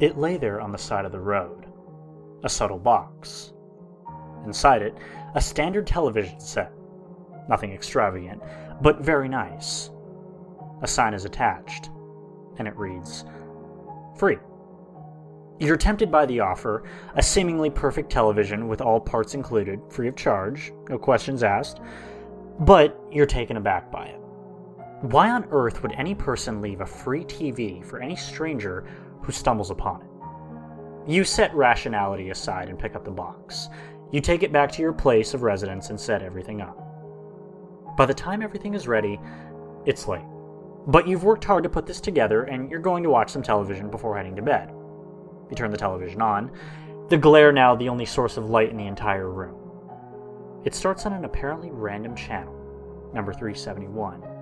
It lay there on the side of the road, a subtle box. Inside it, a standard television set. Nothing extravagant, but very nice. A sign is attached, and it reads Free. You're tempted by the offer, a seemingly perfect television with all parts included, free of charge, no questions asked, but you're taken aback by it. Why on earth would any person leave a free TV for any stranger who stumbles upon it? You set rationality aside and pick up the box. You take it back to your place of residence and set everything up. By the time everything is ready, it's late. But you've worked hard to put this together and you're going to watch some television before heading to bed. You turn the television on, the glare now the only source of light in the entire room. It starts on an apparently random channel, number 371.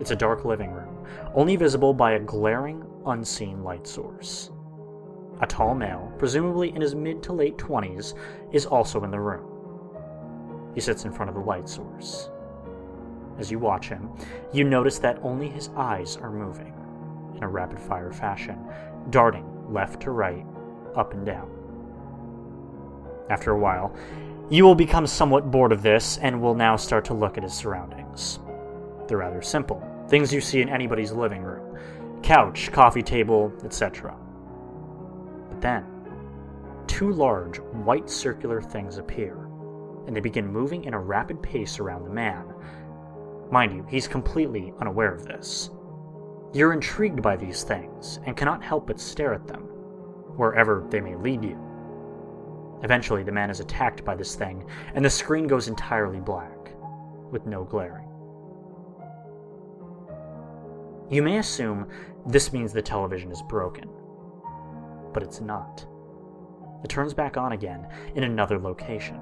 It's a dark living room, only visible by a glaring, unseen light source. A tall male, presumably in his mid to late 20s, is also in the room. He sits in front of the light source. As you watch him, you notice that only his eyes are moving, in a rapid fire fashion, darting left to right, up and down. After a while, you will become somewhat bored of this and will now start to look at his surroundings. They're rather simple things you see in anybody's living room couch, coffee table, etc. But then, two large, white circular things appear, and they begin moving in a rapid pace around the man. Mind you, he's completely unaware of this. You're intrigued by these things and cannot help but stare at them, wherever they may lead you. Eventually, the man is attacked by this thing, and the screen goes entirely black, with no glaring. You may assume this means the television is broken, but it's not. It turns back on again in another location.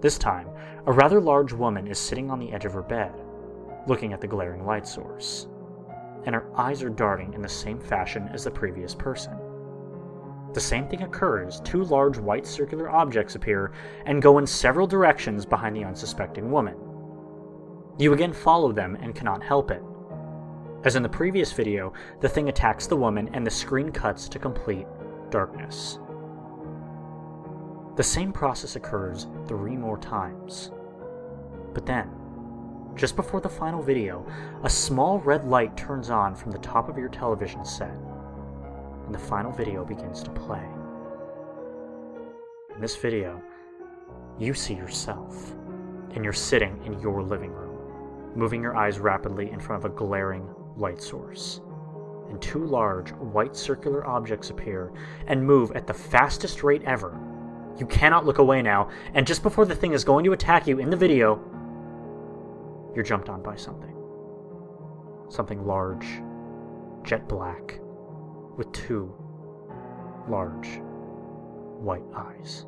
This time, a rather large woman is sitting on the edge of her bed, looking at the glaring light source, and her eyes are darting in the same fashion as the previous person. The same thing occurs two large white circular objects appear and go in several directions behind the unsuspecting woman. You again follow them and cannot help it. As in the previous video, the thing attacks the woman and the screen cuts to complete darkness. The same process occurs three more times. But then, just before the final video, a small red light turns on from the top of your television set, and the final video begins to play. In this video, you see yourself, and you're sitting in your living room, moving your eyes rapidly in front of a glaring light source. And two large, white circular objects appear and move at the fastest rate ever. You cannot look away now, and just before the thing is going to attack you in the video, you're jumped on by something. Something large, jet black, with two large white eyes.